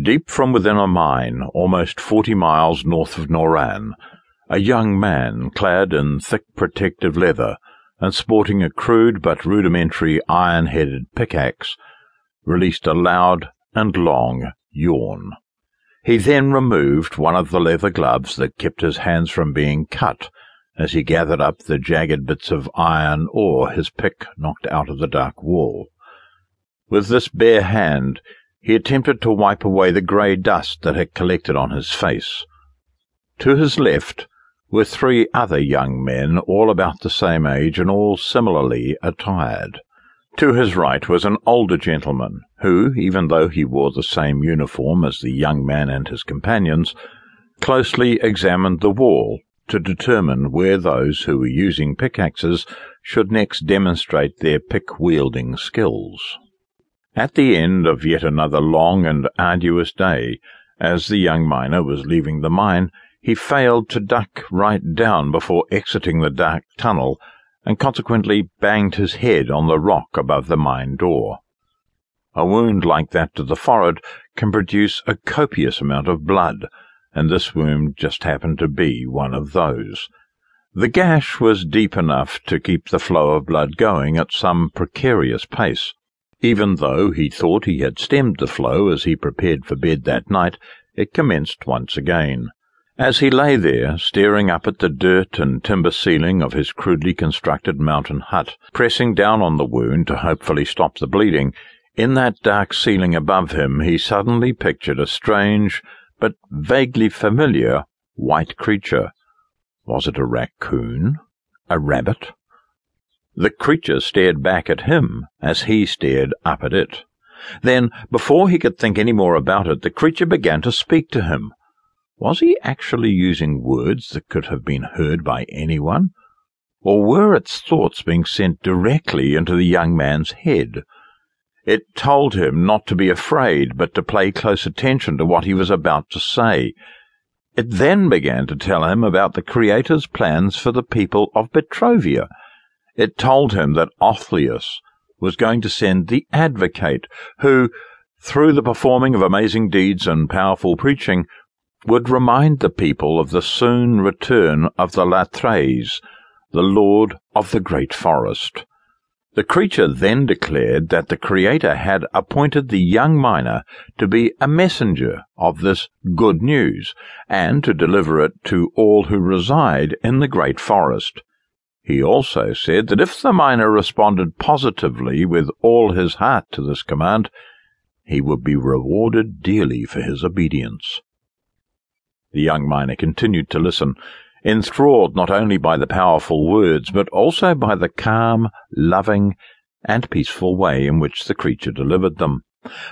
Deep from within a mine, almost forty miles north of Noran, a young man, clad in thick protective leather and sporting a crude but rudimentary iron headed pickaxe, released a loud and long yawn. He then removed one of the leather gloves that kept his hands from being cut as he gathered up the jagged bits of iron ore his pick knocked out of the dark wall. With this bare hand, he attempted to wipe away the grey dust that had collected on his face. To his left were three other young men, all about the same age and all similarly attired. To his right was an older gentleman, who, even though he wore the same uniform as the young man and his companions, closely examined the wall to determine where those who were using pickaxes should next demonstrate their pick wielding skills. At the end of yet another long and arduous day, as the young miner was leaving the mine, he failed to duck right down before exiting the dark tunnel, and consequently banged his head on the rock above the mine door. A wound like that to the forehead can produce a copious amount of blood, and this wound just happened to be one of those. The gash was deep enough to keep the flow of blood going at some precarious pace, even though he thought he had stemmed the flow as he prepared for bed that night, it commenced once again. As he lay there, staring up at the dirt and timber ceiling of his crudely constructed mountain hut, pressing down on the wound to hopefully stop the bleeding, in that dark ceiling above him he suddenly pictured a strange, but vaguely familiar, white creature. Was it a raccoon? A rabbit? The creature stared back at him as he stared up at it. Then, before he could think any more about it, the creature began to speak to him. Was he actually using words that could have been heard by anyone? Or were its thoughts being sent directly into the young man's head? It told him not to be afraid, but to pay close attention to what he was about to say. It then began to tell him about the Creator's plans for the people of Betrovia it told him that Othlius was going to send the advocate, who, through the performing of amazing deeds and powerful preaching, would remind the people of the soon return of the Lathrées, the lord of the great forest. The creature then declared that the Creator had appointed the young miner to be a messenger of this good news, and to deliver it to all who reside in the great forest. He also said that if the miner responded positively with all his heart to this command, he would be rewarded dearly for his obedience. The young miner continued to listen, enthralled not only by the powerful words, but also by the calm, loving, and peaceful way in which the creature delivered them.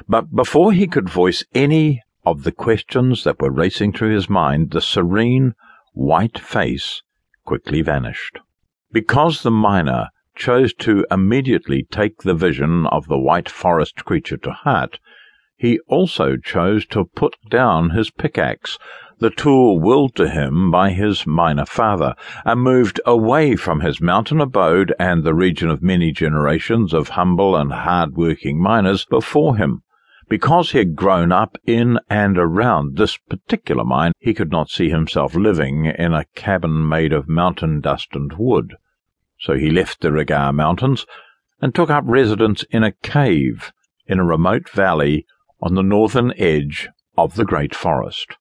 But before he could voice any of the questions that were racing through his mind, the serene, white face quickly vanished. Because the miner chose to immediately take the vision of the white forest creature to heart, he also chose to put down his pickaxe, the tool willed to him by his miner father, and moved away from his mountain abode and the region of many generations of humble and hard-working miners before him. Because he had grown up in and around this particular mine, he could not see himself living in a cabin made of mountain dust and wood. So he left the Regar Mountains and took up residence in a cave in a remote valley on the northern edge of the great forest.